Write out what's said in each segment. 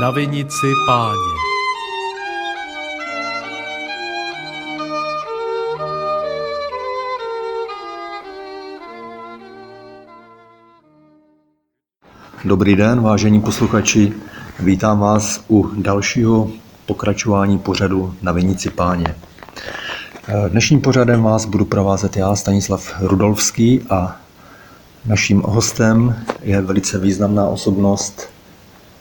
Na vinici páně. Dobrý den, vážení posluchači. Vítám vás u dalšího pokračování pořadu na Vinici páně. Dnešním pořadem vás budu provázet já, Stanislav Rudolfský, a naším hostem je velice významná osobnost,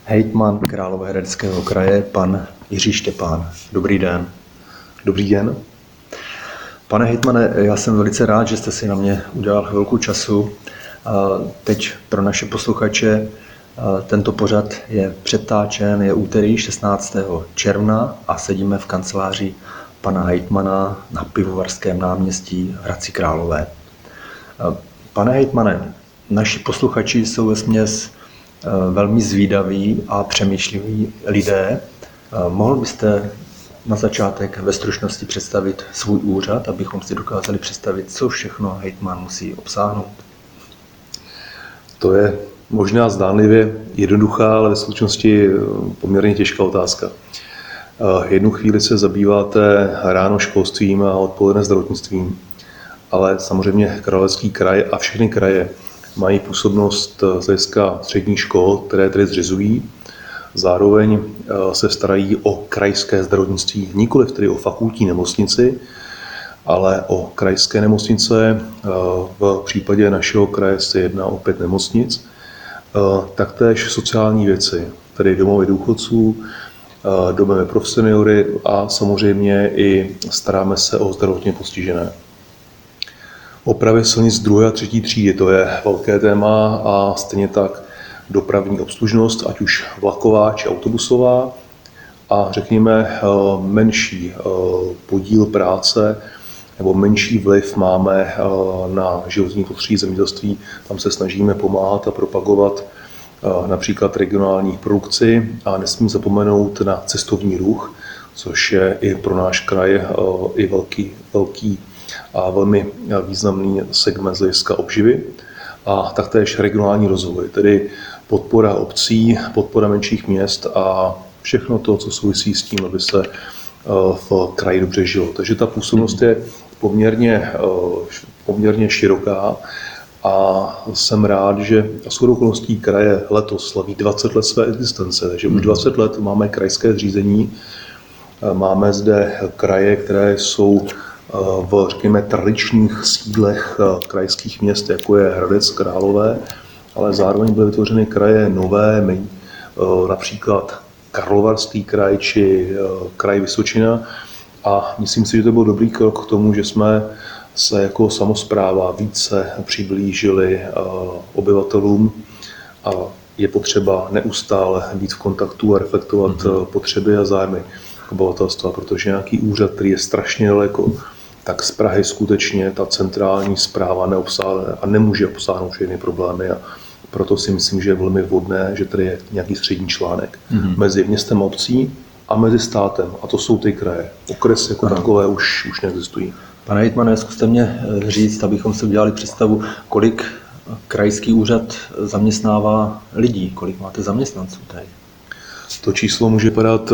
hejtman Královéhradeckého kraje, pan Jiří Štěpán. Dobrý den. Dobrý den. Pane hejtmane, já jsem velice rád, že jste si na mě udělal chvilku času. Teď pro naše posluchače tento pořad je přetáčen, je úterý 16. června a sedíme v kanceláři pana Hejtmana na Pivovarském náměstí v Hradci Králové. Pane Hejtmane, naši posluchači jsou ve směs velmi zvídaví a přemýšliví lidé. Mohl byste na začátek ve stručnosti představit svůj úřad, abychom si dokázali představit, co všechno hejtman musí obsáhnout? To je možná zdánlivě jednoduchá, ale ve skutečnosti poměrně těžká otázka. Jednu chvíli se zabýváte ráno školstvím a odpoledne zdravotnictvím, ale samozřejmě Královský kraj a všechny kraje mají působnost z hlediska středních škol, které tedy zřizují. Zároveň se starají o krajské zdravotnictví, nikoli tedy o fakultní nemocnici, ale o krajské nemocnice. V případě našeho kraje se jedná o pět nemocnic. Taktéž sociální věci, tedy domovy důchodců, domovy pro seniory a samozřejmě i staráme se o zdravotně postižené. Opravy silnic druhé a třetí třídy, to je velké téma a stejně tak dopravní obslužnost, ať už vlaková či autobusová. A řekněme menší podíl práce nebo menší vliv máme na životní prostředí zemědělství. Tam se snažíme pomáhat a propagovat například regionální produkci. A nesmím zapomenout na cestovní ruch, což je i pro náš kraj i velký, velký a velmi významný segment z hlediska obživy a taktéž regionální rozvoj, tedy podpora obcí, podpora menších měst a všechno to, co souvisí s tím, aby se v kraji dobře žilo. Takže ta působnost je poměrně, poměrně široká a jsem rád, že shodou okolností kraje letos slaví 20 let své existence, takže už 20 let máme krajské zřízení. Máme zde kraje, které jsou v, řekněme, tradičních sídlech krajských měst, jako je Hradec Králové, ale zároveň byly vytvořeny kraje nové, například Karlovarský kraj či kraj Vysočina. A myslím si, že to byl dobrý krok k tomu, že jsme se jako samozpráva více přiblížili obyvatelům a je potřeba neustále být v kontaktu a reflektovat mm-hmm. potřeby a zájmy obyvatelstva, protože nějaký úřad, který je strašně daleko, tak z Prahy skutečně ta centrální zpráva neobsáhne a nemůže obsáhnout všechny problémy. A proto si myslím, že je velmi vhodné, že tady je nějaký střední článek mm-hmm. mezi městem a obcí a mezi státem. A to jsou ty kraje. Okresy jako takové už, už neexistují. Pane Hitmane, zkuste mě říct, abychom si udělali představu, kolik krajský úřad zaměstnává lidí, kolik máte zaměstnanců tady? To číslo může padat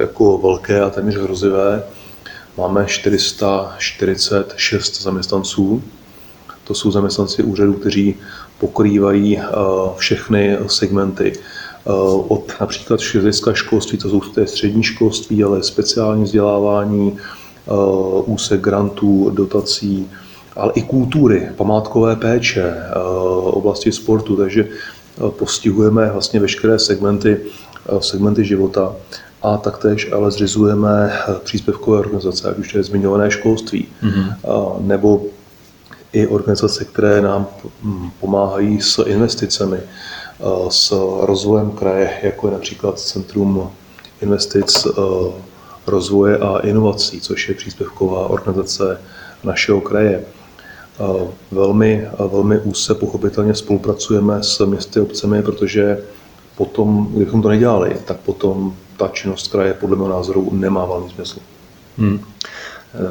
jako velké a téměř hrozivé. Máme 446 zaměstnanců. To jsou zaměstnanci úřadů, kteří pokrývají všechny segmenty. Od například hlediska školství, to jsou té střední školství, ale speciální vzdělávání, úsek grantů, dotací, ale i kultury, památkové péče, oblasti sportu, takže postihujeme vlastně veškeré segmenty, segmenty života a taktéž ale zřizujeme příspěvkové organizace, ať už to je zmiňované školství, mm-hmm. nebo i organizace, které nám pomáhají s investicemi, s rozvojem kraje, jako je například Centrum investic rozvoje a inovací, což je příspěvková organizace našeho kraje. Velmi, velmi úzce pochopitelně spolupracujeme s městy a obcemi, protože potom, kdybychom to nedělali, tak potom ta činnost kraje podle mého názoru nemá valný smysl. Hmm.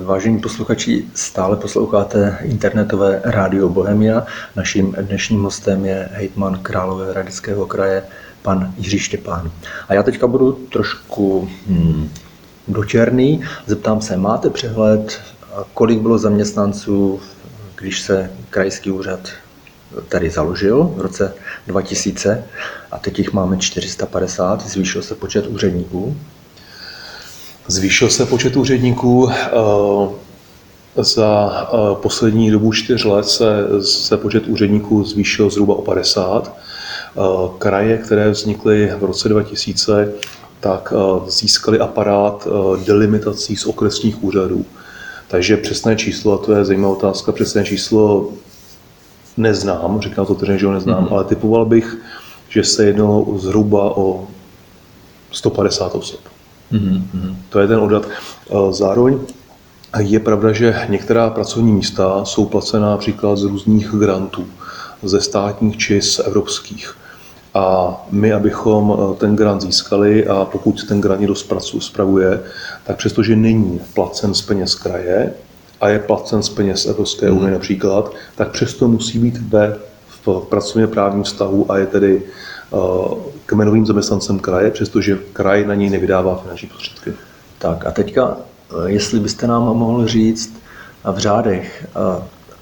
Vážení posluchači, stále posloucháte internetové rádio Bohemia. Naším dnešním hostem je hejtman Královéhradeckého kraje, pan Jiří Štěpán. A já teďka budu trošku hmm, dočerný. Zeptám se, máte přehled, kolik bylo zaměstnanců, když se krajský úřad tady založil v roce 2000 a teď jich máme 450, zvýšil se počet úředníků? Zvýšil se počet úředníků. Eh, za eh, poslední dobu čtyř let se, se počet úředníků zvýšil zhruba o 50. Eh, kraje, které vznikly v roce 2000, tak získali aparát delimitací z okresních úřadů. Takže přesné číslo, a to je zajímavá otázka, přesné číslo neznám, říkám to tedy, že ho neznám, mm-hmm. ale typoval bych, že se jednalo zhruba o 150 osob. Mm-hmm. To je ten odhad. Zároveň je pravda, že některá pracovní místa jsou placená například z různých grantů, ze státních či z evropských. A my, abychom eh, ten grant získali a pokud ten grant někdo spravuje, tak přestože není placen z peněz kraje a je placen z peněz Evropské unie mm. například, tak přesto musí být ve v pracovně právním vztahu a je tedy uh, kmenovým zaměstnancem kraje, přestože kraj na něj nevydává finanční prostředky. Tak a teďka, eh, jestli byste nám mohl říct v řádech,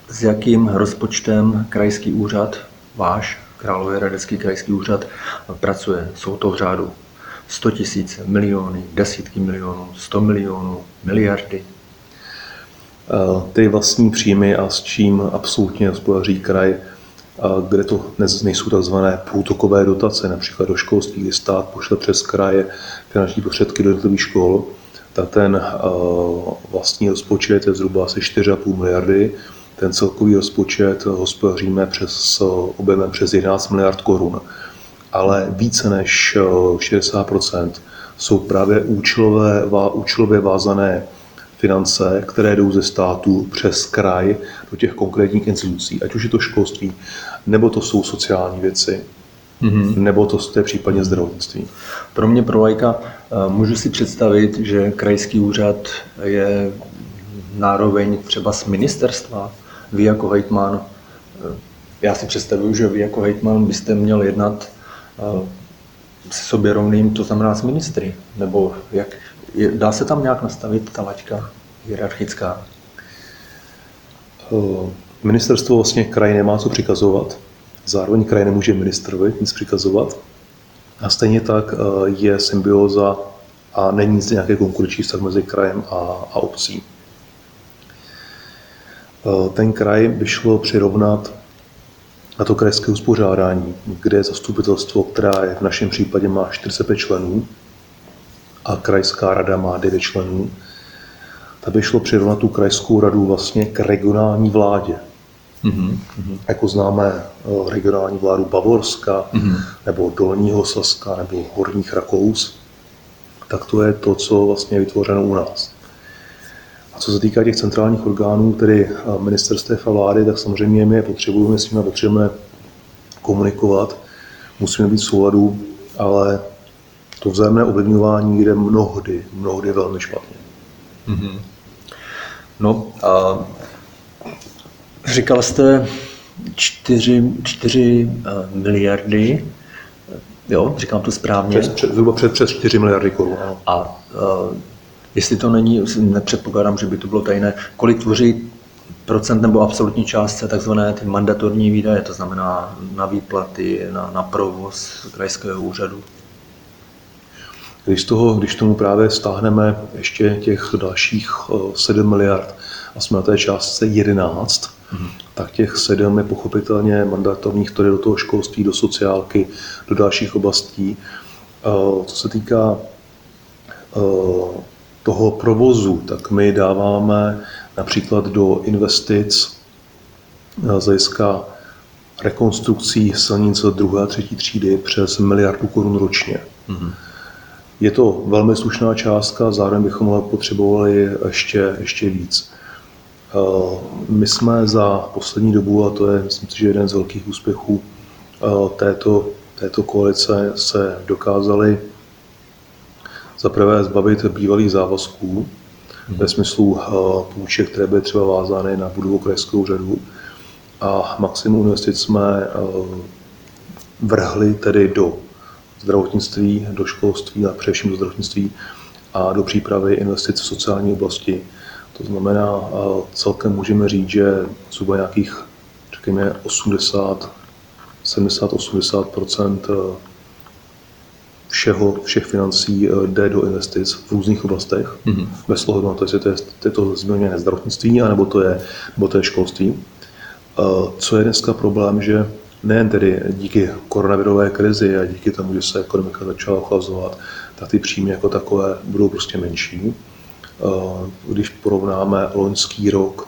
s jakým rozpočtem krajský úřad, váš Královéhradecký krajský úřad pracuje. Jsou to v řádu 100 tisíc, miliony, desítky milionů, 100 milionů, miliardy. Ty vlastní příjmy a s čím absolutně hospodaří kraj, kde to nejsou takzvané průtokové dotace, například do školství, kdy stát pošle přes kraje finanční prostředky do jednotlivých škol, tak ten vlastní rozpočet je zhruba asi 4,5 miliardy. Ten celkový rozpočet hospodaříme přes objemem přes 11 miliard korun, ale více než 60% jsou právě účelové, účelově vázané finance, které jdou ze státu přes kraj do těch konkrétních institucí, ať už je to školství, nebo to jsou sociální věci, mm-hmm. nebo to je případně zdravotnictví. Pro mě, pro lajka, eh, můžu si představit, že krajský úřad je nároveň třeba z ministerstva, vy jako hejtman, eh, já si představuju, že vy jako hejtman byste měl jednat eh, s sobě rovným, to znamená s ministry, nebo jak, dá se tam nějak nastavit ta laťka hierarchická? Eh, ministerstvo vlastně kraj nemá co přikazovat, zároveň kraj nemůže ministrovi nic přikazovat a stejně tak je symbioza a není zde nějaké konkurenční vztah mezi krajem a, a obcí. Eh, ten kraj by šlo přirovnat na to krajské uspořádání, kde zastupitelstvo, která je v našem případě má 45 členů a krajská rada má 9 členů, tak by šlo přirovnat tu krajskou radu vlastně k regionální vládě. Mm-hmm. Jako známe eh, regionální vládu Bavorska, mm-hmm. nebo Dolního Saska, nebo Horních Rakous, tak to je to, co vlastně je vytvořeno u nás. A co se týká těch centrálních orgánů, tedy eh, ministerstev a vlády, tak samozřejmě my je potřebujeme, s nimi potřebujeme komunikovat, musíme být v souladu, ale to vzájemné ovlivňování jde mnohdy, mnohdy velmi špatně. Mm-hmm. No a říkal jste 4, 4 eh, miliardy, jo, říkám to správně. Přes, před, zhruba před, přes 4 miliardy korun. A uh, Jestli to není, nepředpokládám, že by to bylo tajné, kolik tvoří procent nebo absolutní částce takzvané ty mandatorní výdaje, to znamená na výplaty, na, na provoz krajského úřadu? Když, toho, když tomu právě stáhneme ještě těch dalších 7 miliard a jsme na té částce 11, mm-hmm. tak těch 7 je pochopitelně mandatorních, to do toho školství, do sociálky, do dalších oblastí. Co se týká toho provozu, tak my dáváme například do investic z hlediska rekonstrukcí silnic druhé a třetí třídy přes miliardu korun ročně. Mm-hmm. Je to velmi slušná částka, zároveň bychom ale potřebovali ještě, ještě víc. Eh, my jsme za poslední dobu, a to je myslím si, že jeden z velkých úspěchů eh, této, této koalice, se dokázali za prvé zbavit bývalých závazků hmm. ve smyslu eh, půjček, které byly třeba vázány na budovu krajského úřadu a maximum investic jsme vrhli tedy do zdravotnictví, do školství a především do zdravotnictví a do přípravy investic v sociální oblasti. To znamená, celkem můžeme říct, že zhruba nějakých, řekněme, 80, 70-80% všeho, všech financí eh, jde do investic v různých oblastech, mm-hmm. bez ohledu na to, jestli to je, to, je to změněné zdravotnictví, anebo to je, nebo to je školství. Eh, co je dneska problém, že nejen tedy díky koronavirové krizi a díky tomu, že se ekonomika začala ochlazovat, tak ty příjmy jako takové budou prostě menší. Eh, když porovnáme loňský rok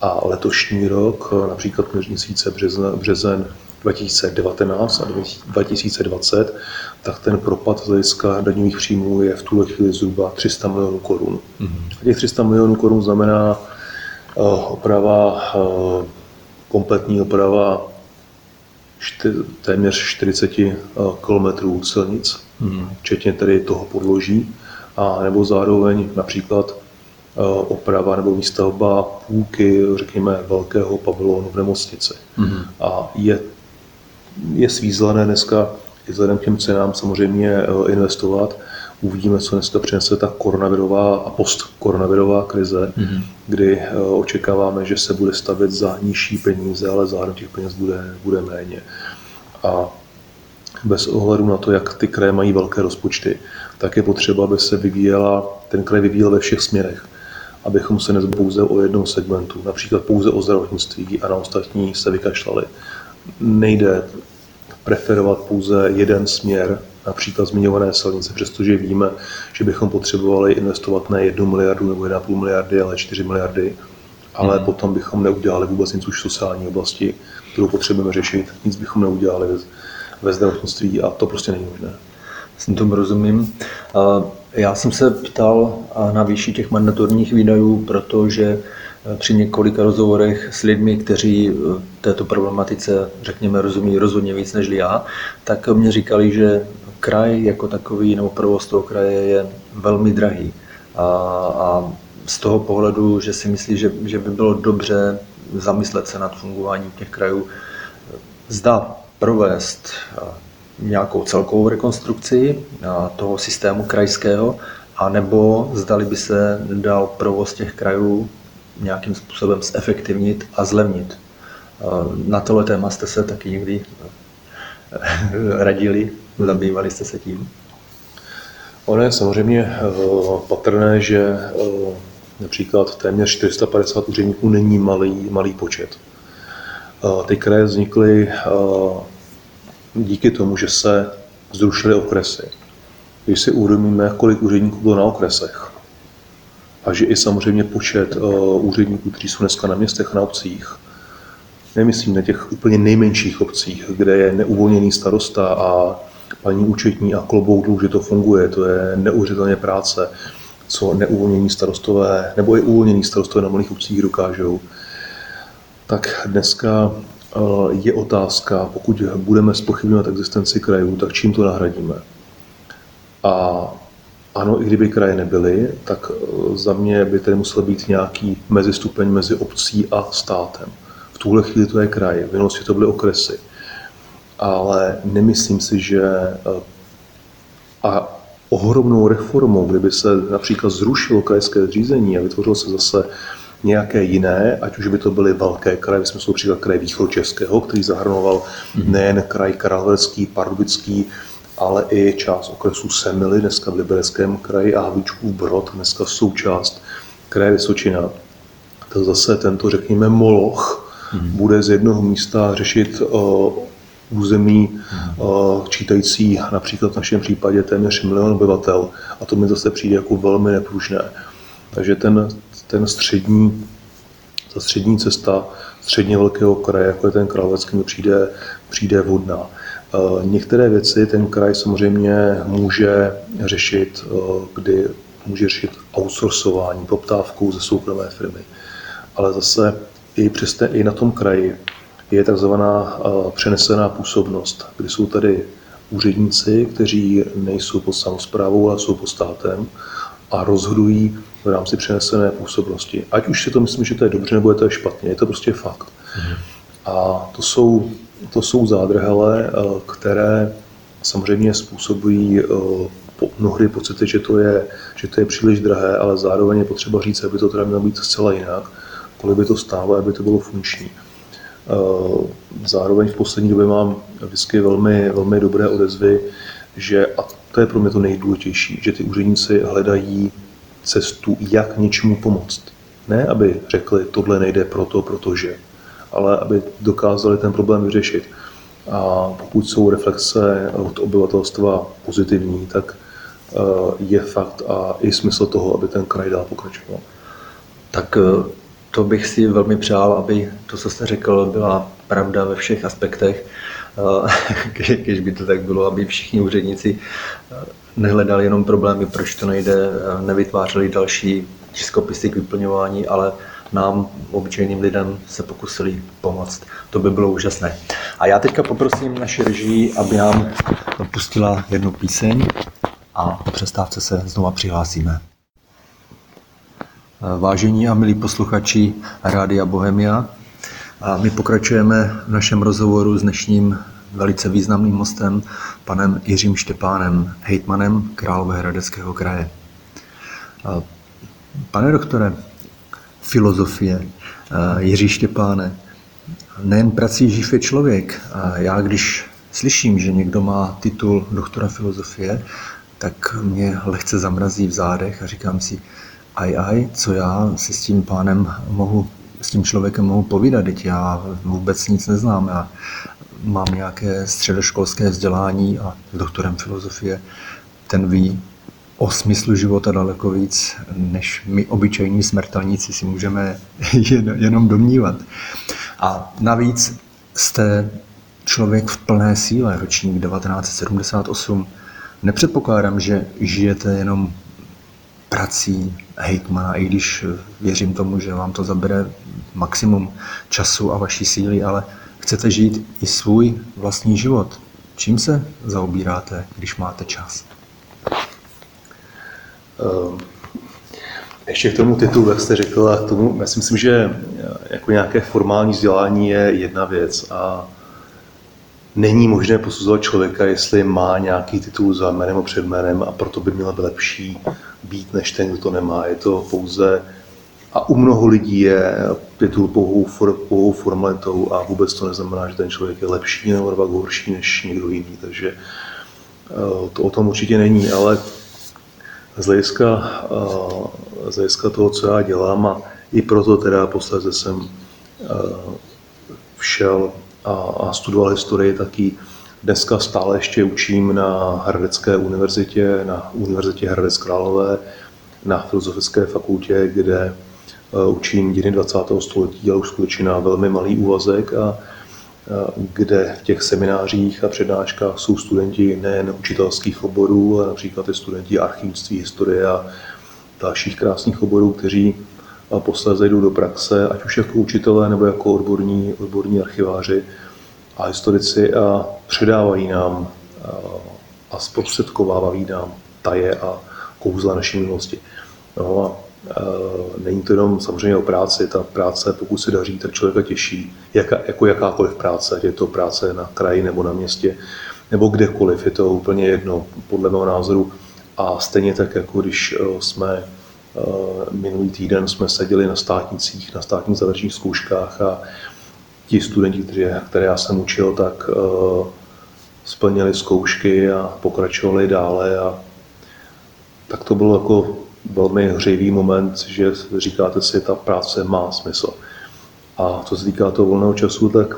a letošní rok, například měsíce březen, březen 2019 a 2020, tak ten propad z hlediska daňových příjmů je v tuhle chvíli zhruba 300 milionů korun. Mm-hmm. A těch 300 milionů korun znamená uh, oprava, kompletní oprava čty, téměř 40 uh, kilometrů silnic, mm-hmm. včetně tedy toho podloží, a nebo zároveň například oprava nebo výstavba půlky, řekněme, velkého pavilonu v nemocnici. Mm-hmm. A je je svízelné dneska i vzhledem k těm cenám samozřejmě eh, investovat. Uvidíme, co dneska přinese ta koronavirová a postkoronavirová krize, mm-hmm. kdy eh, očekáváme, že se bude stavět za nižší peníze, ale zároveň těch peněz bude, bude méně. A bez ohledu na to, jak ty kraje mají velké rozpočty, tak je potřeba, aby se vyvíjela, ten kraj vyvíjel ve všech směrech. Abychom se nezbyli pouze o jednom segmentu, například pouze o zdravotnictví a na ostatní se vykašlali nejde preferovat pouze jeden směr, například zmiňované silnice, přestože víme, že bychom potřebovali investovat ne jednu miliardu nebo 1,5 miliardy, ale 4 miliardy, ale hmm. potom bychom neudělali vůbec nic už v sociální oblasti, kterou potřebujeme řešit, nic bychom neudělali ve zdravotnictví a to prostě není možné. S tomu rozumím. Já jsem se ptal na výši těch mandatorních výdajů, protože při několika rozhovorech s lidmi, kteří eh, této problematice, řekněme, rozumí rozhodně víc než já, tak mě říkali, že kraj jako takový nebo provoz toho kraje je velmi drahý. A, a z toho pohledu, že si myslí, že, že by bylo dobře zamyslet se nad fungováním těch krajů, zda provést eh, nějakou celkovou rekonstrukci eh, toho systému krajského, anebo zdali by se dal provoz těch krajů nějakým způsobem zefektivnit a zlevnit. Na tohle téma jste se taky někdy eh, radili, zabývali jste se tím? Ono je samozřejmě eh, patrné, že eh, například téměř 450 úředníků není malý, malý počet. Ty kraje vznikly díky tomu, že se zrušily okresy. Když si uvědomíme, kolik úředníků bylo na okresech, a že i samozřejmě počet uh, úředníků, kteří jsou dneska na městech, na obcích, nemyslím na těch úplně nejmenších obcích, kde je neuvolněný starosta a paní účetní a klobouk dolů, že to funguje, to je neuvěřitelně práce, co neuvolnění starostové, nebo i uvolnění starostové na malých obcích dokážou. Tak dneska eh, je otázka, pokud budeme spochybňovat existenci krajů, tak čím to nahradíme? A ano, i kdyby kraje nebyly, tak eh, za mě by tedy musel být nějaký mezistupeň mezi obcí a státem. V tuhle chvíli to je kraj, v minulosti to byly okresy. Ale nemyslím si, že eh, a ohromnou reformou, kdyby se například zrušilo krajské zřízení a vytvořilo se zase nějaké jiné, ať už by to byly velké kraje, v smyslu příklad kraj Východočeského, který zahrnoval mhm. nejen kraj Karlovarský, Pardubický, ale i část okresu Semily, dneska v Libereckém kraji a Havlíčkův Brod, dneska součást kraje Vysočina. To zase tento, řekněme, moloch hmm. bude z jednoho místa řešit uh, území uh, čítající například v našem případě téměř milion obyvatel a to mi zase přijde jako velmi nepružné. Takže ten, ten střední, ta střední cesta středně velkého kraje, jako je ten Královecký, mi přijde, přijde vodná. Eh, některé věci ten kraj samozřejmě může řešit, eh, kdy může řešit outsourcování, poptávku ze soukromé firmy. Ale zase i, přes ten, i na tom kraji je takzvaná eh, přenesená působnost, kdy jsou tady úředníci, kteří nejsou pod samozprávou, ale jsou pod státem a rozhodují v rámci přenesené působnosti. Ať už si to myslím, že to je dobře nebo je to špatně, je to prostě fakt. Mm. A to jsou to jsou zádrhele, eh, které samozřejmě způsobují mnohdy pocity, že to, je, že to je příliš drahé, ale zároveň je potřeba říct, aby to teda mělo být zcela jinak, kolik by to stálo, aby to bylo funkční. Zároveň v poslední době mám vždycky velmi, velmi dobré odezvy, že, a to je pro mě to nejdůležitější, že ty úředníci hledají cestu, jak něčemu pomoct. Ne, aby řekli, tohle nejde proto, protože, ale aby dokázali ten problém vyřešit. A pokud jsou reflexe od obyvatelstva pozitivní, tak eh, je fakt a i smysl toho, aby ten kraj dál pokračoval. Tak eh, to bych si velmi přál, aby to, co jste řekl, byla pravda ve všech aspektech. Eh, když by to tak bylo, aby všichni úředníci nehledali jenom problémy, proč to nejde, nevytvářeli další tiskopisy k vyplňování, ale nám, obyčejným lidem, se pokusili pomoct. To by bylo úžasné. A já teďka poprosím naši režii, aby nám pustila jednu píseň a po přestávce se znova přihlásíme. Vážení a milí posluchači Rádia Bohemia, a my pokračujeme v našem rozhovoru s dnešním velice významným mostem, panem Jiřím Štěpánem, hejtmanem Královéhradeckého kraje. Pane doktore, filozofie, Jiří Štěpáne, nejen prací živ je člověk. Já když slyším, že někdo má titul doktora filozofie, tak mě lehce zamrazí v zádech a říkám si, aj, aj, co já si s tím pánem mohu, s tím člověkem mohu povídat, teď já vůbec nic neznám, já mám nějaké středoškolské vzdělání a s doktorem filozofie ten ví o smyslu života daleko víc, než my obyčejní smrtelníci si můžeme jenom domnívat. A navíc jste člověk v plné síle, ročník 1978. Nepředpokládám, že žijete jenom prací hejtmana, i když věřím tomu, že vám to zabere maximum času a vaší síly, ale chcete žít i svůj vlastní život. Čím se zaobíráte, když máte čas? Ehm, ještě k tomu titulu, jak jste a tomu, já si myslím, že jako nějaké formální vzdělání je jedna věc a není možné posuzovat člověka, jestli má nějaký titul za jménem a před jménem a proto by měl být lepší být, než ten, kdo to nemá. Je to pouze a u mnoho lidí je titul pouhou, for, pouhou formalitou a vůbec to neznamená, že ten člověk je lepší nebo horší než někdo jiný. Takže eh, to o tom určitě není, ale z hlediska, z hlediska toho, co já dělám a i proto teda posledně jsem všel a, a studoval historii, taky dneska stále ještě učím na Hradecké univerzitě, na Univerzitě Hradec Králové, na Filozofické fakultě, kde učím dějiny 20. století, ale už skutečně na velmi malý úvazek a kde v těch seminářích a přednáškách jsou studenti nejen učitelských oborů, ale například i studenti archivnictví, historie a dalších krásných oborů, kteří posléze jdou do praxe, ať už jako učitelé nebo jako odborní, odborní archiváři a historici a předávají nám a zprostředkovávají nám taje a kouzla naší minulosti. No a Není to jenom samozřejmě o práci, ta práce, pokud se daří, tak člověka těší, jaka, jako jakákoliv práce, je to práce na kraji nebo na městě, nebo kdekoliv, je to úplně jedno, podle mého názoru. A stejně tak, jako když eh, jsme eh, minulý týden jsme seděli na státnicích, na státních závěrečných zkouškách a ti studenti, které, které já jsem učil, tak splnili zkoušky a pokračovali dále a tak to bylo jako velmi hřejivý moment, že říkáte si, ta práce má smysl. A co se týká toho volného času, tak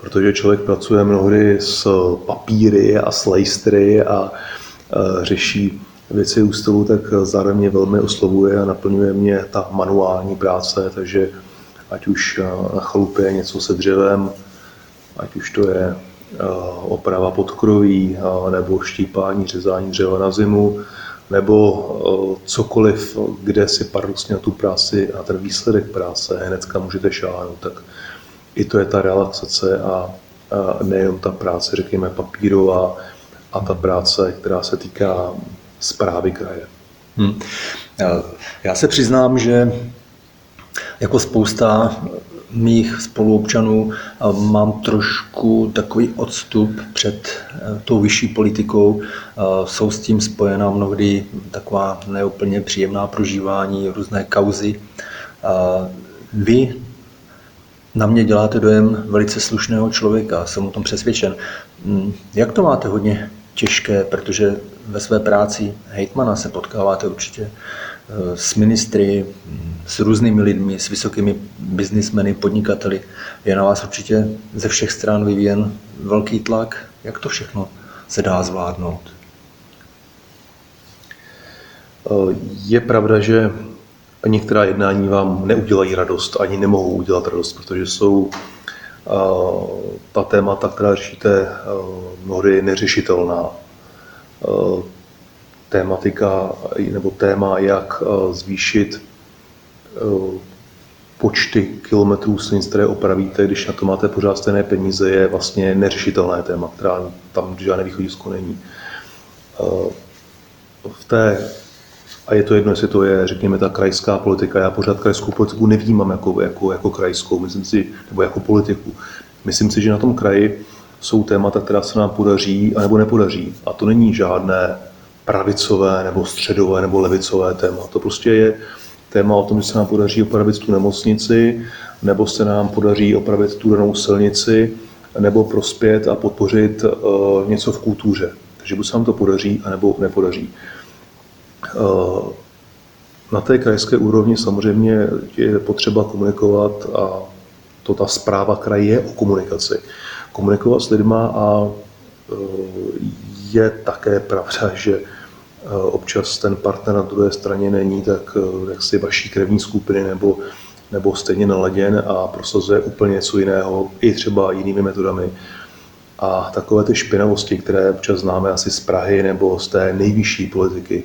protože člověk pracuje mnohdy s papíry a s lejstry a řeší věci u stolu, tak zároveň mě velmi oslovuje a naplňuje mě ta manuální práce, takže ať už na chalupě něco se dřevem, ať už to je oprava podkroví nebo štípání, řezání dřeva na zimu, nebo cokoliv, kde si paradoxně na tu práci a ten výsledek práce hnedka můžete šáhnout, tak i to je ta relaxace a, a nejenom ta práce, řekněme, papírová a ta práce, která se týká zprávy kraje. Hmm. Já se přiznám, že jako spousta mých spoluobčanů mám trošku takový odstup před eh, tou vyšší politikou. Jsou s tím spojená mnohdy taková neúplně příjemná prožívání, různé kauzy. Vy na mě děláte dojem velice slušného člověka, jsem o tom přesvědčen. Hm, jak to máte hodně těžké, protože ve své práci hejtmana se potkáváte určitě eh, s ministry, s různými lidmi, s vysokými biznismeny, podnikateli. Je na vás určitě ze všech stran vyvíjen velký tlak. Jak to všechno se dá zvládnout? Je pravda, že některá jednání vám neudělají radost, ani nemohou udělat radost, protože jsou ta témata, která řešíte, mnohdy neřešitelná. Eh, tématika nebo téma, jak zvýšit počty kilometrů silnic, které opravíte, když na to máte pořád stejné peníze, je vlastně neřešitelné téma, která tam žádné východisko není. V té a je to jedno, jestli to je, řekněme, ta krajská politika. Já pořád krajskou politiku nevnímám jako, jako, jako krajskou, myslím si, nebo jako politiku. Myslím si, že na tom kraji jsou témata, která se nám podaří, anebo nepodaří. A to není žádné pravicové, nebo středové, nebo levicové téma. To prostě je téma o tom, že se nám podaří opravit tu nemocnici, nebo se nám podaří opravit tu danou silnici, nebo prospět a podpořit uh, něco v kultuře. Takže buď se nám to podaří, anebo nepodaří. Eh, na té krajské úrovni samozřejmě je potřeba komunikovat a to ta zpráva kraje je o komunikaci. Komunikovat s lidma a eh, je také pravda, že občas ten partner na druhé straně není tak jak si vaší krevní skupiny nebo, nebo stejně naladěn a prosazuje úplně něco jiného, i třeba jinými metodami. A takové ty špinavosti, které občas známe asi z Prahy nebo z té nejvyšší politiky,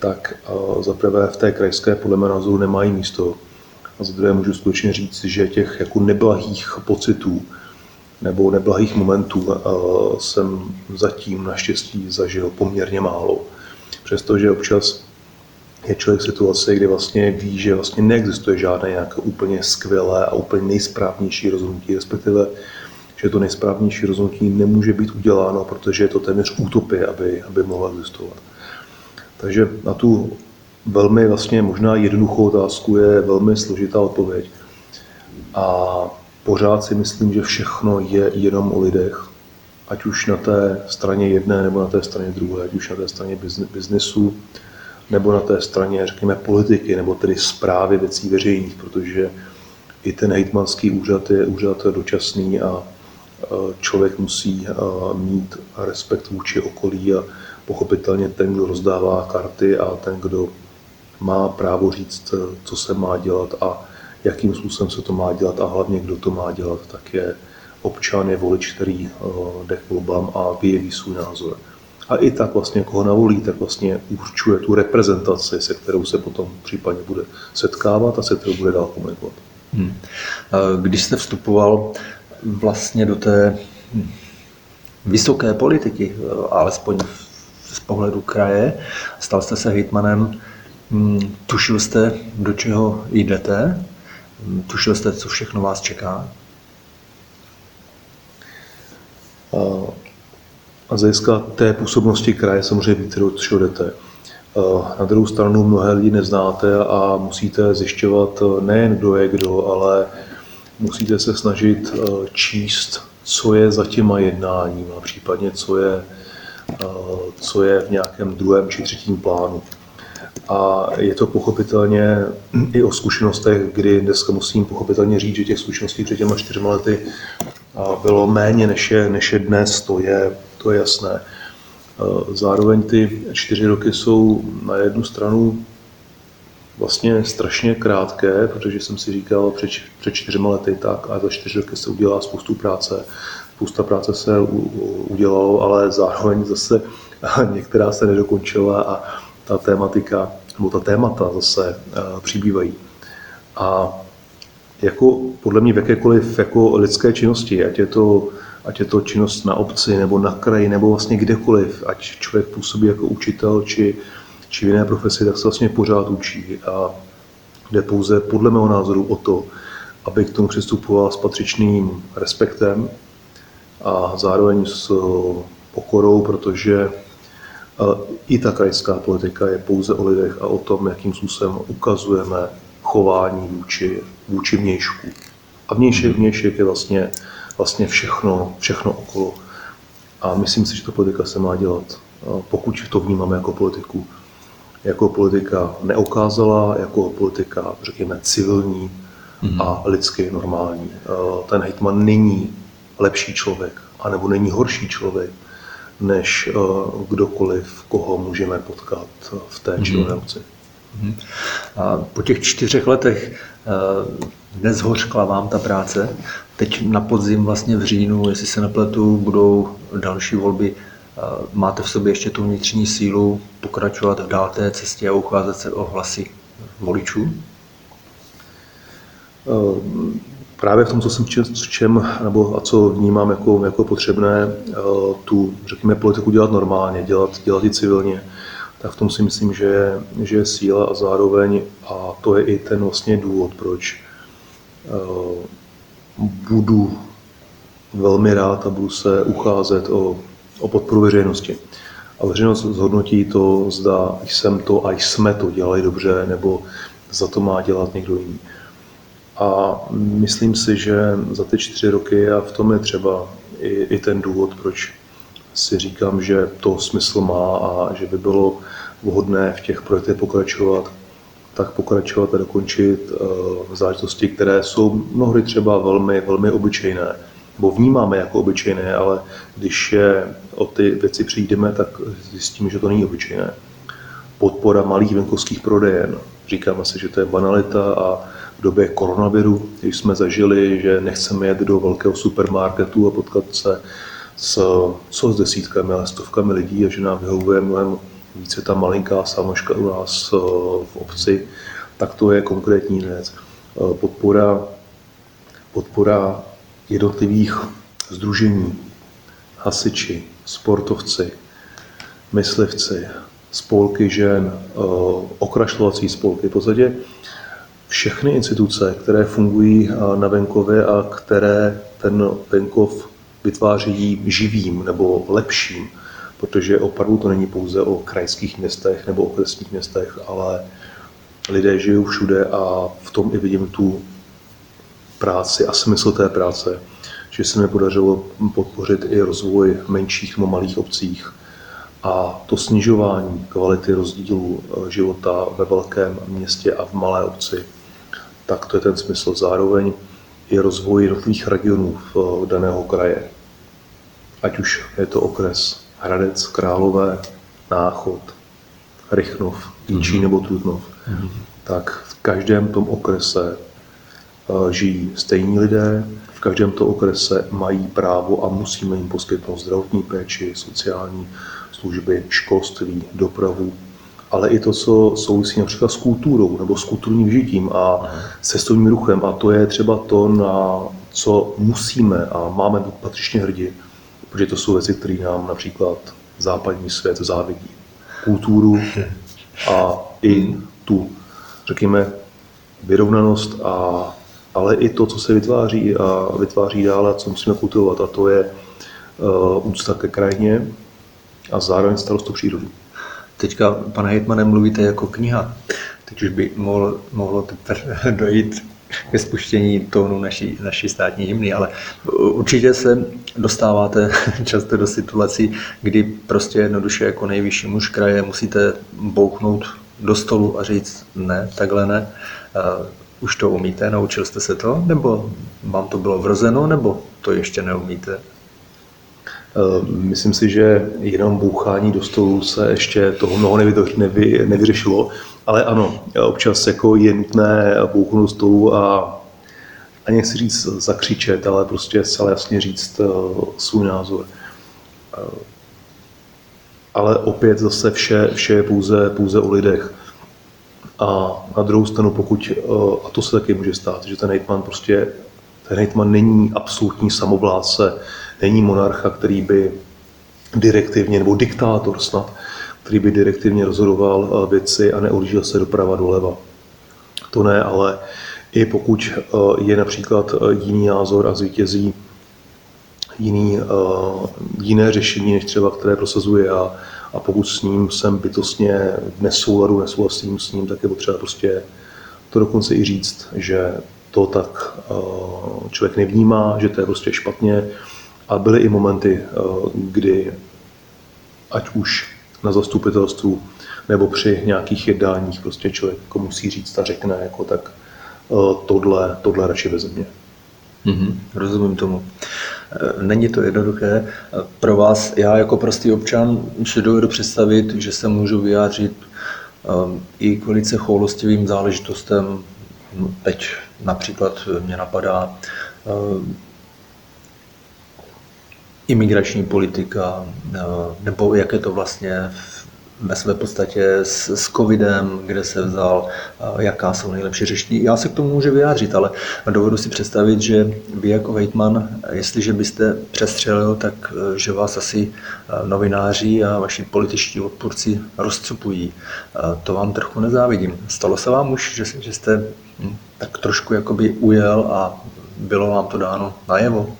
tak za prvé v té krajské podle mého názoru nemají místo. A za druhé můžu skutečně říct, že těch jako neblahých pocitů nebo neblahých momentů jsem zatím naštěstí zažil poměrně málo. Přestože občas je člověk v situaci, kdy vlastně ví, že vlastně neexistuje žádné nějaké úplně skvělé a úplně nejsprávnější rozhodnutí, respektive, že to nejsprávnější rozhodnutí nemůže být uděláno, protože je to téměř utopie, aby, aby mohlo existovat. Takže na tu velmi vlastně možná jednoduchou otázku je velmi složitá odpověď. A pořád si myslím, že všechno je jenom o lidech, ať už na té straně jedné nebo na té straně druhé, ať už na té straně biznesu, nebo na té straně, řekněme, politiky, nebo tedy zprávy věcí veřejných, protože i ten hejtmanský úřad je úřad dočasný a člověk musí mít respekt vůči okolí a pochopitelně ten, kdo rozdává karty a ten, kdo má právo říct, co se má dělat a jakým způsobem se to má dělat a hlavně, kdo to má dělat, tak je občan, je volič, který eh, jde k volbám a vyjeví svůj názor. A i tak vlastně, koho navolí, tak vlastně určuje tu reprezentaci, se kterou se potom případně bude setkávat a se kterou bude dál komunikovat. Hmm. Když jste vstupoval vlastně do té vysoké politiky, eh, alespoň z pohledu kraje, stal jste se hejtmanem, hmm, tušil jste, do čeho jdete, tušil jste, co všechno vás čeká? A z hlediska té působnosti kraje samozřejmě víte, do čeho jdete. Na druhou stranu mnohé lidi neznáte a musíte zjišťovat nejen kdo je kdo, ale musíte se snažit číst, co je za těma jednáníma, případně co je Eh, co je v nějakém druhém či třetím plánu. A je to pochopitelně i o zkušenostech, kdy dneska musím pochopitelně říct, že těch zkušeností před těma čtyřma lety bylo méně než je, než je dnes, to je, to je jasné. Zároveň ty čtyři roky jsou na jednu stranu vlastně strašně krátké, protože jsem si říkal před, před čtyřma lety tak a za čtyři roky se udělá spoustu práce spousta práce se udělalo, ale zároveň zase některá se nedokončila a ta tématika, nebo ta témata zase eh, přibývají. A jako podle mě v jakékoliv jako lidské činnosti, ať je to ať je to činnost na obci nebo na kraji nebo vlastně kdekoliv, ať člověk působí jako učitel či, či v jiné profesi, tak se vlastně pořád učí a jde pouze podle mého názoru o to, aby k tomu přistupoval s patřičným respektem a zároveň s pokorou, protože i ta krajská politika je pouze o lidech a o tom, jakým způsobem ukazujeme chování vůči, vůči vnějšku. A vnějšek, vnějšek je vlastně, vlastně všechno, všechno okolo. A myslím si, že to politika se má dělat, pokud to vnímáme jako politiku. Jako politika neokázala, jako politika, řekněme, civilní mm-hmm. a lidsky normální. Ten hejtman není lepší člověk, anebo není horší člověk, než kdokoliv, koho můžeme potkat v té či mm-hmm. Mm-hmm. A po těch čtyřech letech nezhořkla vám ta práce. Teď na podzim vlastně v říjnu, jestli se nepletu, budou další volby. Máte v sobě ještě tu vnitřní sílu pokračovat v dál té cestě a ucházet se o hlasy voličů? Právě v tom, co jsem čem, nebo a co vnímám jako, jako potřebné, tu, řekněme, politiku dělat normálně, dělat, dělat i civilně, tak v tom si myslím, že, že je síla a zároveň, a to je i ten vlastně důvod, proč Eh, budu velmi rád a budu se ucházet o, o podporu veřejnosti. A veřejnost zhodnotí to, zda jsem to a jsme to dělali dobře, nebo za to má dělat někdo jiný. A myslím si, že za ty čtyři roky, a v tom je třeba i, i ten důvod, proč si říkám, že to smysl má a že by bylo vhodné v těch projektech pokračovat, tak pokračovat a dokončit uh, záležitosti, které jsou mnohdy třeba velmi, velmi obyčejné, nebo vnímáme jako obyčejné, ale když je o ty věci přijdeme, tak zjistíme, že to není obyčejné. Podpora malých venkovských prodejen. Říkáme si, že to je banalita a v době koronaviru, když jsme zažili, že nechceme jet do velkého supermarketu a potkat se s, co s desítkami, ale stovkami lidí a že nám vyhovuje mnohem více ta malinká samoška u nás eh, v obci, tak to je konkrétní věc. Eh, podpora, podpora jednotlivých združení, hasiči, sportovci, myslivci, spolky žen, eh, okrašlovací spolky, v podstatě všechny instituce, které fungují na venkově a které ten venkov vytváří živým nebo lepším, protože opravdu to není pouze o krajských městech nebo okresních městech, ale lidé žijou všude a v tom i vidím tu práci a smysl té práce, že se mi podařilo podpořit i rozvoj menších nebo malých obcích a to snižování kvality rozdílu eh, života ve velkém městě a v malé obci, tak to je ten smysl. Zároveň i rozvoj jednotlivých regionů v daného kraje. Ať už je to okres Hradec, Králové, Náchod, Rychnov, Jinčí mm-hmm. nebo Trutnov, mm-hmm. tak v každém tom okrese uh, žijí stejní lidé, v každém tom okrese mají právo a musíme jim poskytnout zdravotní péči, sociální služby, školství, dopravu, ale i to, co souvisí například s kulturou nebo s kulturním žitím a cestovním ruchem. A to je třeba to, na co musíme a máme být patřičně hrdí, protože to jsou věci, které nám například západní svět závidí. Kulturu a i tu, řekněme, vyrovnanost, a, ale i to, co se vytváří a vytváří dále, co musíme kultivovat, a to je uh, úcta ke krajině a zároveň starost o přírodu. Teďka, pane Hejtmane, mluvíte jako kniha. Teď už by mohlo, mohlo dojít ke spuštění tónu naší, naší státní hymny, ale určitě se dostáváte často do situací, kdy prostě jednoduše jako nejvyšší muž kraje musíte bouchnout do stolu a říct ne, takhle ne. Už to umíte, naučil jste se to, nebo vám to bylo vrozeno, nebo to ještě neumíte? Myslím si, že jenom bouchání do stolu se ještě toho mnoho nevy, nevyřešilo. Ale ano, občas jako je nutné bouchnout stolu a ani nechci říct zakřičet, ale prostě zcela jasně říct uh, svůj názor. Uh, ale opět zase vše, vše je pouze, pouze o lidech. A na druhou stranu, pokud, uh, a to se taky může stát, že ten hejtman prostě, ten hejtman není absolutní samovládce, není monarcha, který by direktivně, nebo diktátor snad, který by direktivně rozhodoval eh, věci a neodjížděl se doprava doleva. To ne, ale I pokud je například jiný názor a zvítězí jiný, jiné řešení, než třeba které prosazuje já, a pokud s ním jsem bytostně nesouladu, nesouhlasím s ním, tak je potřeba prostě to dokonce i říct, že to tak eh, člověk nevnímá, že to je prostě špatně. A byly i momenty, eh, kdy ať už na zastupitelstvu nebo při nějakých jednáních prostě člověk jako musí říct a řekne, jako tak eh, tohle, tohle radši bez mě. Mm-hmm, rozumím tomu. Není to jednoduché. Pro vás, já jako prostý občan, si dovedu představit, že se můžu vyjádřit i k velice choulostivým záležitostem. Teď například mě napadá imigrační politika, uh, nebo jak je to vlastně ve své podstatě s, s covidem, kde se vzal, jaká jsou nejlepší řešení. Já se k tomu můžu vyjádřit, ale dovedu si představit, že vy jako hejtman, jestliže byste přestřelil, tak e, že vás asi novináři a vaši političtí odpůrci rozcupují. To vám trochu nezávidím. Stalo se vám už, že, že jste hm, tak trošku jakoby ujel a bylo vám to dáno najevo?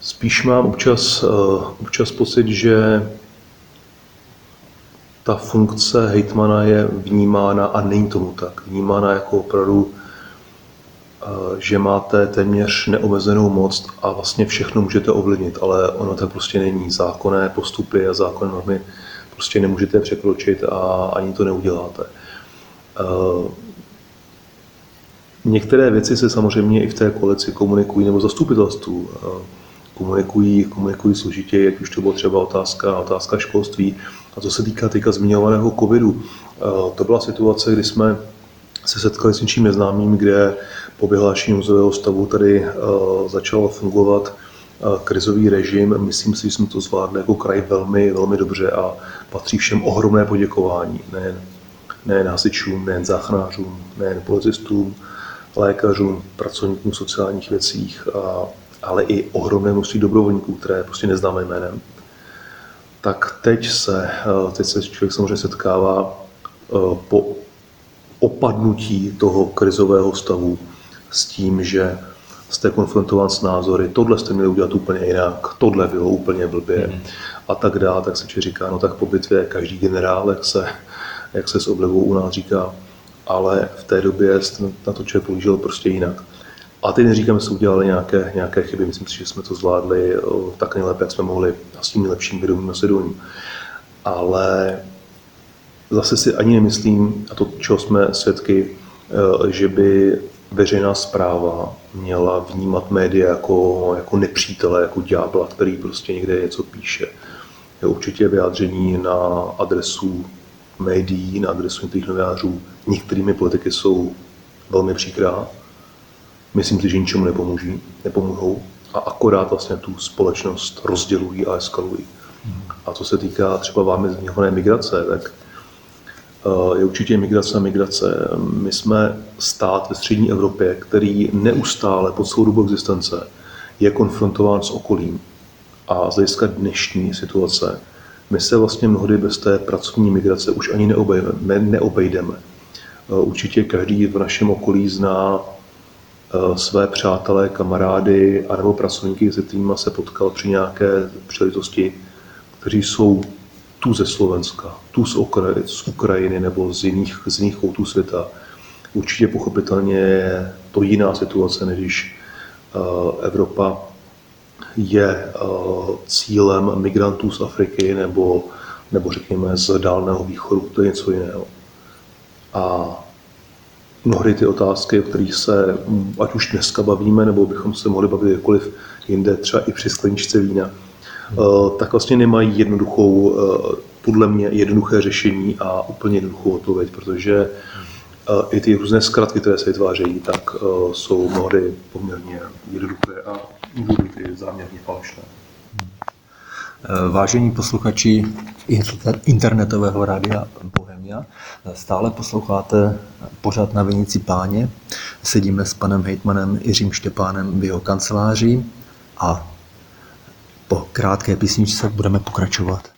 Spíš mám občas, eh, občas pocit, že ta funkce hejtmana je vnímána, a není tomu tak, vnímána jako opravdu, eh, že máte téměř neomezenou moc a vlastně všechno můžete ovlivnit, ale ono tak prostě není. Zákonné postupy a zákonné normy prostě nemůžete překročit a ani to neuděláte. Eh, některé věci se samozřejmě i v té koalici komunikují nebo zastupitelstvu komunikují, komunikují složitě, ať už to byla třeba otázka, otázka školství. A co se týká teďka zmiňovaného covidu, eh, to byla situace, kdy jsme se setkali s něčím neznámým, kde po vyhlášení nouzového stavu tady eh, začal fungovat eh, krizový režim. Myslím si, že jsme to zvládli jako kraj velmi, velmi dobře a patří všem ohromné poděkování. Nejen, nejen hasičům, nejen záchranářům, nejen policistům, lékařům, pracovníkům v sociálních věcích a ale i ohromné množství dobrovolníků, které prostě neznáme jménem, tak teď se, teď se člověk samozřejmě setkává po opadnutí toho krizového stavu s tím, že jste konfrontován s názory, tohle jste měli udělat úplně jinak, tohle bylo úplně blbě mm. a tak dále, tak se člověk říká, no tak po bitvě každý generál, jak se, jak se s oblevou u nás říká, ale v té době na to člověk pohlížel prostě jinak. A teď neříkám, že jsme udělali nějaké, nějaké chyby, myslím si, že jsme to zvládli tak nejlépe, jak jsme mohli a s tím nejlepším vědomím a svědomím. Ale zase si ani nemyslím, a to, čeho jsme svědky, e, že by veřejná zpráva měla vnímat média jako, jako nepřítele, jako ďábla, který prostě někde něco píše. Je určitě vyjádření na adresu médií, na adresu některých novinářů, některými politiky jsou velmi příkrá, myslím si, že ničemu nepomůží, nepomůžou a akorát vlastně tu společnost rozdělují a eskalují. A co se týká třeba vámi zmiňované migrace, tak eh, je určitě migrace a migrace. My jsme stát ve střední Evropě, který neustále po celou dobu existence je konfrontován s okolím. A z hlediska dnešní situace my se vlastně mnohdy bez té pracovní migrace už ani neobejdeme. neobejdeme. Eh, určitě každý v našem okolí zná Eh, své přátelé, kamarády anebo pracovníky, se kterými se potkal při nějaké příležitosti, kteří jsou tu ze Slovenska, tu z, Ukra- z Ukrajiny nebo z jiných, z jiných koutů světa. Určitě pochopitelně je to jiná situace, než když uh, Evropa je uh, cílem migrantů z Afriky nebo, nebo řekněme z Dálného východu, to je něco jiného. A mnohdy ty otázky, o kterých se ať už dneska bavíme, nebo bychom se mohli bavit jakkoliv jinde, třeba i při skleničce vína, hmm. tak vlastně nemají jednoduchou, eh, podle mě jednoduché řešení a úplně jednoduchou odpověď, protože eh, i ty různé zkratky, které se vytvářejí, tak jsou mnohdy poměrně jednoduché a můžou být i záměrně falešné. Vážení posluchači internetového rádia Bohemia, stále posloucháte pořád na Vinici páně. Sedíme s panem hejtmanem Jiřím Štěpánem v jeho kanceláři a po krátké písničce budeme pokračovat.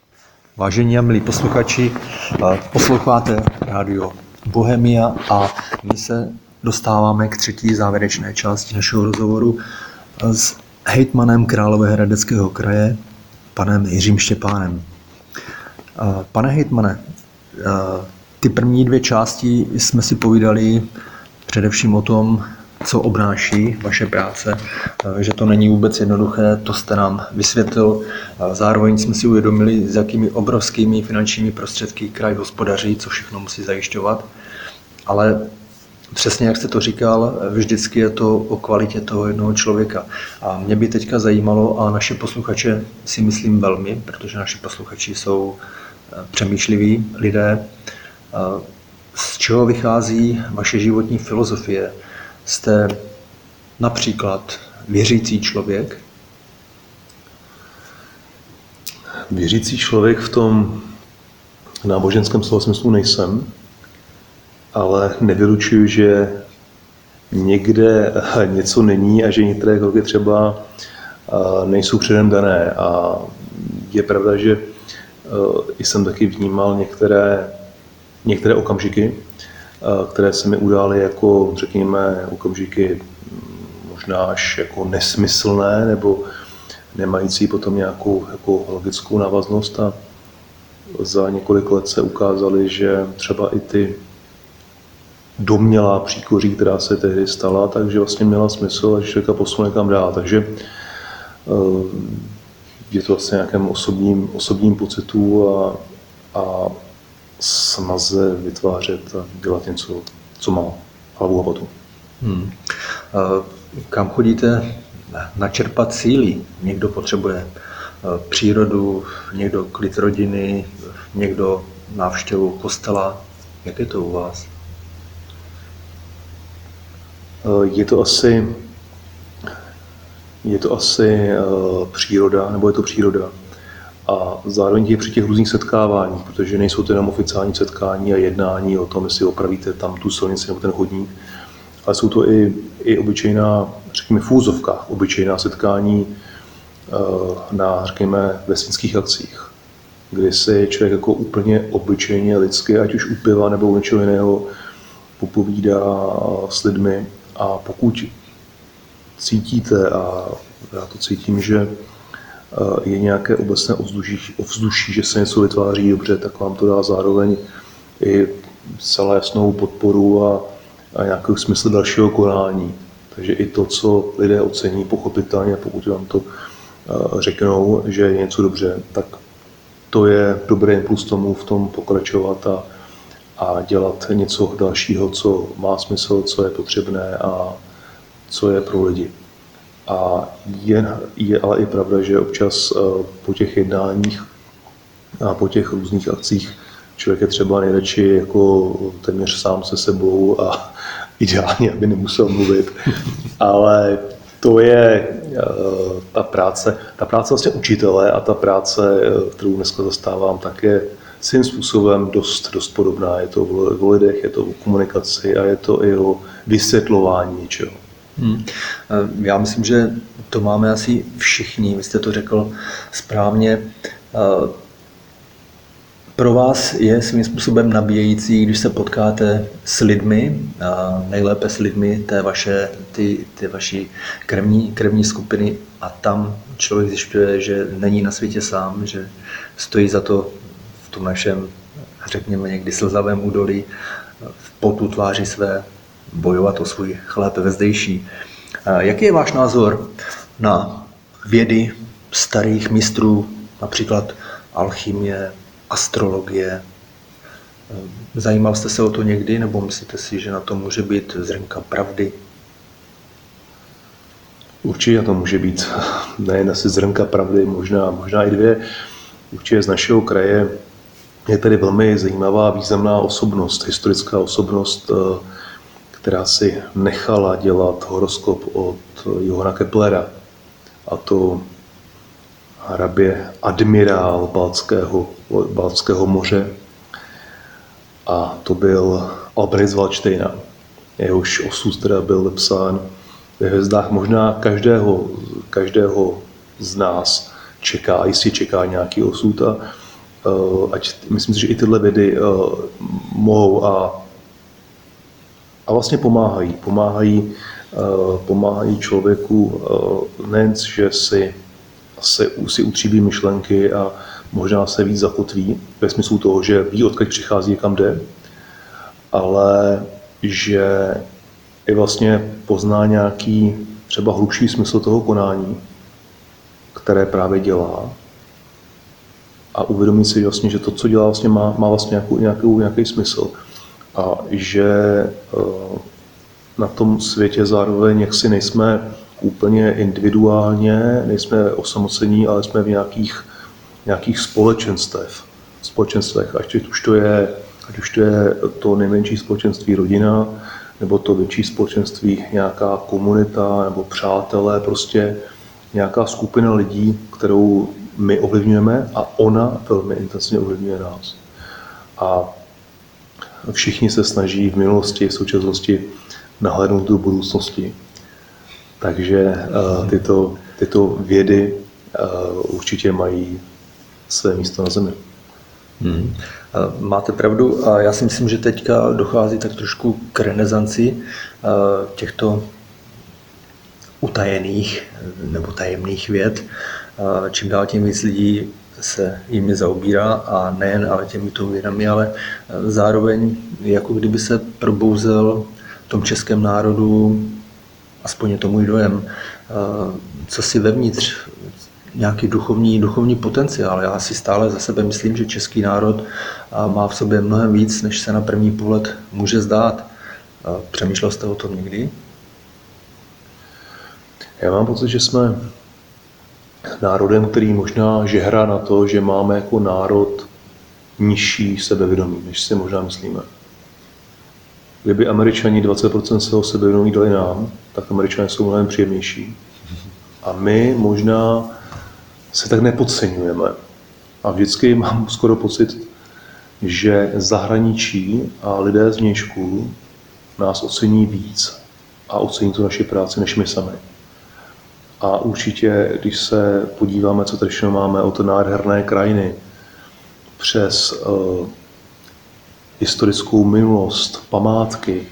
Vážení a milí posluchači, posloucháte rádio Bohemia a my se dostáváme k třetí závěrečné části našeho rozhovoru s hejtmanem Královéhradeckého kraje, panem Jiřím Štěpánem. Pane hejtmane, ty první dvě části jsme si povídali především o tom, co obnáší vaše práce, že to není vůbec jednoduché, to jste nám vysvětlil. Zároveň jsme si uvědomili, s jakými obrovskými finančními prostředky kraj hospodaří, co všechno musí zajišťovat. Ale přesně jak jste to říkal, vždycky je to o kvalitě toho jednoho člověka. A mě by teďka zajímalo, a naše posluchače si myslím velmi, protože naši posluchači jsou eh, přemýšliví lidé, eh, z čeho vychází vaše životní filozofie, Jste například věřící člověk? Věřící člověk v tom náboženském slova smyslu nejsem, ale nevylučuju, že někde něco není a že některé kroky třeba nejsou předem dané. A je pravda, že jsem taky vnímal některé, některé okamžiky, které se mi udály jako, řekněme, okamžiky možná až jako nesmyslné nebo nemající potom nějakou jako logickou návaznost a za několik let se ukázaly, že třeba i ty domělá příkoří, která se tehdy stala, takže vlastně měla smysl a člověka posune kam dál. Takže je to vlastně nějakém osobním, osobním pocitu a, a snaze vytvářet a dělat něco, co má hlavu a. Hmm. Kam chodíte načerpat síly? Někdo potřebuje přírodu, někdo klid rodiny, někdo návštěvu kostela. Jak je to u vás? Je to asi, je to asi příroda, nebo je to příroda a zároveň je při těch různých setkáváních, protože nejsou to jenom oficiální setkání a jednání o tom, jestli opravíte tam tu silnici nebo ten chodník, ale jsou to i, i obyčejná, řekněme, fúzovka, obyčejná setkání eh, na, řekněme, vesnických akcích, kdy si člověk jako úplně obyčejně lidsky, ať už u piva nebo u něčeho jiného, popovídá s lidmi. A pokud cítíte, a já to cítím, že je nějaké obecné ovzduší, ovzduší, že se něco vytváří dobře, tak vám to dá zároveň i celé jasnou podporu a, a nějaký smysl dalšího konání. Takže i to, co lidé ocení, pochopitelně, pokud vám to řeknou, že je něco dobře, tak to je dobrý impuls tomu v tom pokračovat a, a dělat něco dalšího, co má smysl, co je potřebné a co je pro lidi. A je, je ale i pravda, že občas eh, po těch jednáních a po těch různých akcích člověk je třeba nejradši jako téměř sám se sebou a ideálně, aby nemusel mluvit. Ale to je eh, ta práce, ta práce vlastně učitele a ta práce, eh, kterou dneska zastávám, tak je svým způsobem dost, dost podobná. Je to o lidech, je to o komunikaci a je to i o vysvětlování něčeho. Hmm. Já myslím, že to máme asi všichni. Vy jste to řekl správně. Pro vás je svým způsobem nabíjející, když se potkáte s lidmi, nejlépe s lidmi té, vaše, ty, ty vaší krevní, krevní skupiny a tam člověk zjišťuje, že není na světě sám, že stojí za to v tom našem, řekněme někdy slzavém údolí, v potu tváři své bojovat o svůj chléb ve zdejší. Jaký je váš názor na vědy starých mistrů, například alchymie, astrologie? Zajímal jste se o to někdy, nebo myslíte si, že na to může být zrnka pravdy? Určitě to může být nejen asi zrnka pravdy, možná, možná i dvě. Určitě z našeho kraje je tady velmi zajímavá, významná osobnost, historická osobnost, eh, která si nechala dělat horoskop od Johana Keplera. A to hrabě admirál Balckého, Balckého moře. A to byl Albrecht z Waldsteina. Jehož osud teda byl psán ve hvězdách možná každého, každého z nás čeká, jistě čeká nějaký osud a, ať myslím si, že i tyhle vědy mohou a, a vlastně pomáhají. Pomáhají, pomáhají člověku nejen, že si, si, si utříbí myšlenky a možná se víc zakotví, ve smyslu toho, že ví, odkud přichází, kam jde, ale že i vlastně pozná nějaký třeba hlubší smysl toho konání, které právě dělá a uvědomí si vlastně, že to, co dělá, vlastně má, má vlastně nějakou, nějakou, nějaký smysl a že eh, na tom světě zároveň jaksi nejsme úplně individuálně, nejsme osamocení, ale jsme v nějakých, nějakých společenstev, společenstvech, ať už to je, ať už to je to nejmenší společenství rodina, nebo to větší společenství, nějaká komunita nebo přátelé, prostě nějaká skupina lidí, kterou my ovlivňujeme a ona velmi intenzivně ovlivňuje nás. A všichni se snaží v minulosti, v současnosti nahlédnout do budoucnosti. Takže uh, tyto, tyto vědy uh, určitě mají své místo na Zemi. Hmm. Máte pravdu a já si myslím, že teďka dochází tak trošku k renesanci těchto utajených nebo tajemných věd. Čím dál tím víc lidí se jimi zaobírá a nejen ale těmito vědami, ale zároveň jako kdyby se probouzel v tom českém národu, aspoň je to můj dojem, co si vevnitř nějaký duchovní, duchovní potenciál. Já si stále za sebe myslím, že český národ má v sobě mnohem víc, než se na první pohled může zdát. Přemýšlel jste o tom někdy? Já mám pocit, že jsme národem, který možná žehrá na to, že máme jako národ nižší sebevědomí, než si možná myslíme. Kdyby američani 20% svého sebevědomí dali nám, tak američané jsou mnohem příjemnější. A my možná se tak nepodceňujeme. A vždycky mám skoro pocit, že zahraničí a lidé z vnějšku nás ocení víc a ocení tu naši práci než my sami. A určitě, když se podíváme, co tady máme od nádherné krajiny, přes uh, historickou minulost, památky,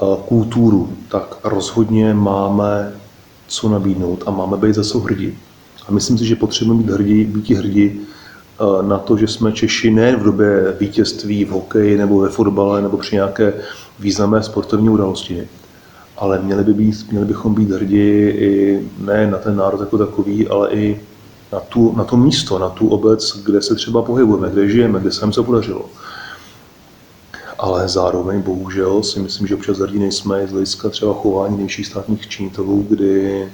uh, kulturu, tak rozhodně máme co nabídnout a máme být za co hrdí. A myslím si, že potřebujeme být hrdí, být hrdí eh, na to, že jsme Češi ne v době vítězství v hokeji nebo ve fotbale nebo při nějaké významné sportovní události, ale měli, by být, měli bychom být hrdí i ne na ten národ jako takový, ale i na, tu, na to místo, na tu obec, kde se třeba pohybujeme, kde žijeme, kde se nám se podařilo. Ale zároveň bohužel si myslím, že občas hrdí nejsme z hlediska třeba chování nejvyšších státních činitelů, kdy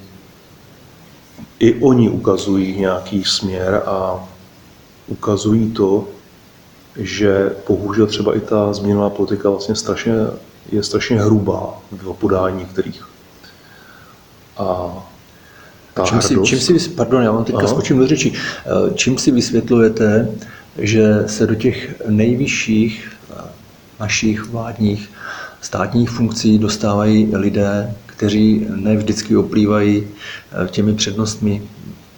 i oni ukazují nějaký směr a ukazují to, že bohužel třeba i ta změnová politika vlastně strašně, je strašně hrubá v podání některých. A ta čím, si, čím si, pardon, já vám teďka Aha. skočím do řeči. Eh, čím si vysvětlujete, že se do těch nejvyšších eh, našich vládních státních funkcí dostávají lidé, kteří ne vždycky oplývají eh, těmi přednostmi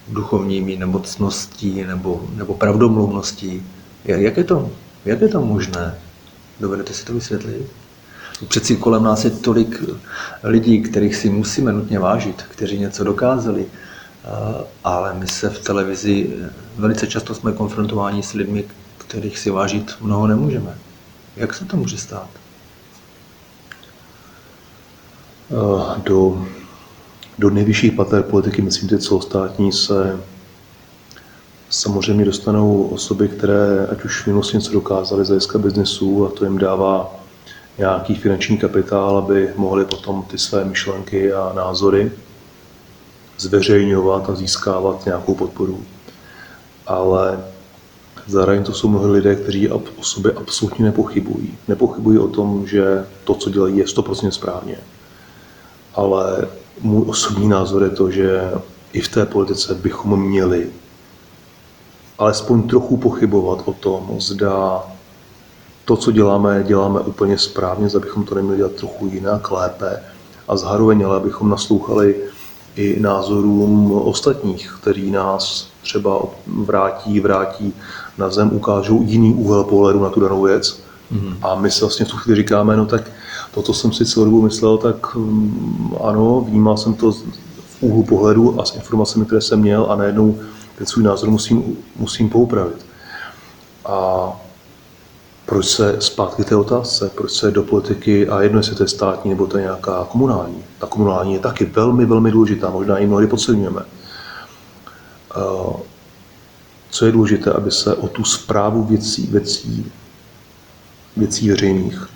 duchovními, nebo cností, nebo, nebo pravdomluvností. Jak je, to, jak je to možné? Dovedete si to vysvětlit? Přeci kolem nás je tolik lidí, kterých si musíme nutně vážit, kteří něco dokázali, eh, ale my se v televizi velice často jsme konfrontováni s lidmi, kterých si vážit mnoho nemůžeme. Jak se to může stát? Eh, do, do nejvyšších pater politiky, myslím, ty celostátní, se samozřejmě dostanou osoby, které ať už v minulosti něco dokázaly z hlediska biznesu a to jim dává nějaký finanční kapitál, aby mohli potom ty své myšlenky a názory zveřejňovat a získávat nějakou podporu. Ale zároveň to jsou mnohé lidé, kteří o sobě absolutně nepochybují. Nepochybují o tom, že to, co dělají, je 100% správně ale můj osobní názor je to, že i v té politice bychom měli alespoň trochu pochybovat o tom, zda to, co děláme, děláme úplně správně, zda bychom to neměli dělat trochu jinak, lépe a zároveň ale abychom naslouchali i názorům ostatních, který nás třeba vrátí, vrátí na zem, ukážou jiný úhel pohledu na tu danou věc. Mm. A my si vlastně v tu chvíli říkáme, no tak to, co jsem si celou dobu myslel, tak um, ano, vnímal jsem to v úhlu pohledu a s informacemi, které jsem měl a najednou ten svůj názor musím, musím poupravit. A proč se zpátky té otázce, proč se do politiky, a jedno jestli to je státní nebo to je nějaká komunální. Ta komunální je taky velmi, velmi důležitá, možná ji mnohdy podceňujeme. Co je důležité, aby se o tu zprávu věcí, věcí, věcí veřejných,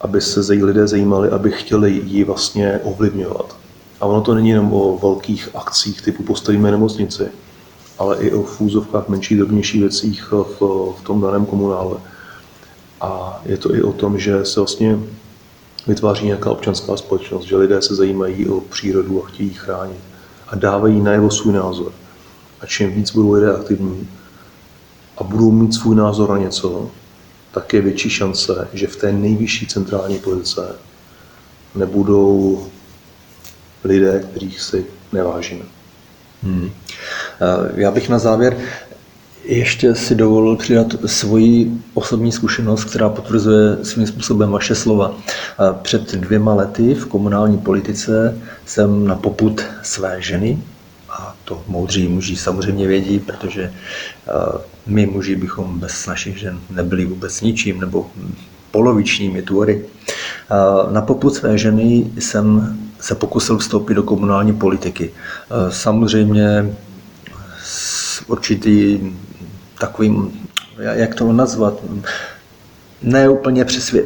aby se lidé zajímali, aby chtěli ji vlastně ovlivňovat. A ono to není jenom o velkých akcích typu postavíme nemocnici, ale i o fúzovkách menších, drobnějších věcích v, v tom daném komunále. A je to i o tom, že se vlastně vytváří nějaká občanská společnost, že lidé se zajímají o přírodu a chtějí ji chránit a dávají najevo svůj názor. A čím víc budou lidé aktivní a budou mít svůj názor na něco, tak je větší šance, že v té nejvyšší centrální politice nebudou lidé, kterých si nevážíme. Hmm. Já bych na závěr ještě si dovolil přidat svoji osobní zkušenost, která potvrzuje svým způsobem vaše slova. Před dvěma lety v komunální politice jsem na poput své ženy, a to moudří muži samozřejmě vědí, protože my muži bychom bez našich žen nebyli vůbec ničím, nebo polovičními tvory. Na poput své ženy jsem se pokusil vstoupit do komunální politiky. Samozřejmě s určitým takovým, jak to nazvat, ne úplně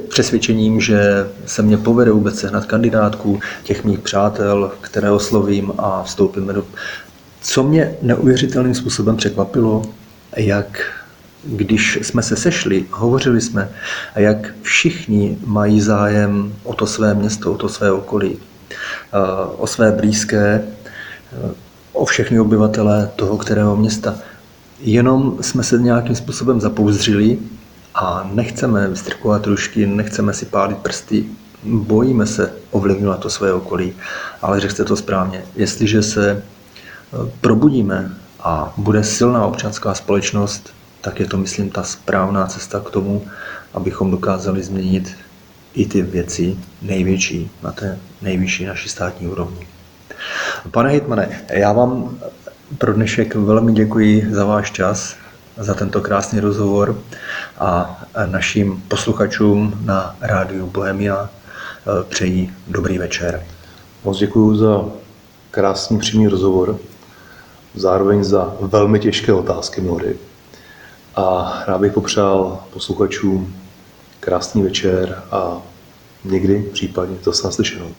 přesvědčením, že se mě povede vůbec sehnat kandidátku těch mých přátel, které oslovím a vstoupíme do... Co mě neuvěřitelným způsobem překvapilo, jak když jsme se sešli, hovořili jsme, a jak všichni mají zájem o to své město, o to své okolí, o své blízké, o všechny obyvatele toho kterého města. Jenom jsme se nějakým způsobem zapouzřili a nechceme vystrkovat rušky, nechceme si pálit prsty, bojíme se ovlivňovat to své okolí. Ale řekl to správně, jestliže se e, probudíme a bude silná občanská společnost, tak je to, myslím, ta správná cesta k tomu, abychom dokázali změnit i ty věci největší na té nejvyšší naší státní úrovni. Pane Hitmane, já vám pro dnešek velmi děkuji za váš čas, za tento krásný rozhovor a našim posluchačům na rádiu Bohemia eh, přeji dobrý večer. Moc děkuji za krásný přímý rozhovor, zároveň za velmi těžké otázky mnohdy. A rád bych popřál posluchačům krásný večer a někdy případně to s naslyšenou.